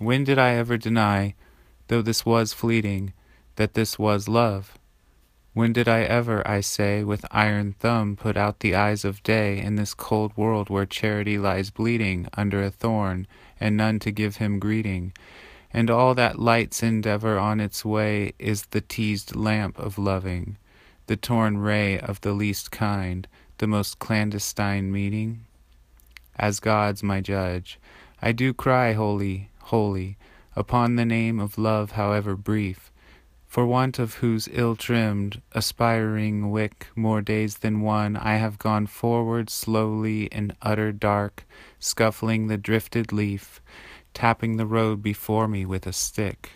When did I ever deny, though this was fleeting, that this was love? When did I ever, I say, with iron thumb put out the eyes of day in this cold world where charity lies bleeding under a thorn, and none to give him greeting, and all that lights endeavor on its way is the teased lamp of loving, the torn ray of the least kind, the most clandestine meeting? As God's my judge, I do cry, Holy, holy, upon the name of love, however brief for want of whose ill-trimmed, aspiring wick more days than one I have gone forward slowly in utter dark, scuffling the drifted leaf, tapping the road before me with a stick.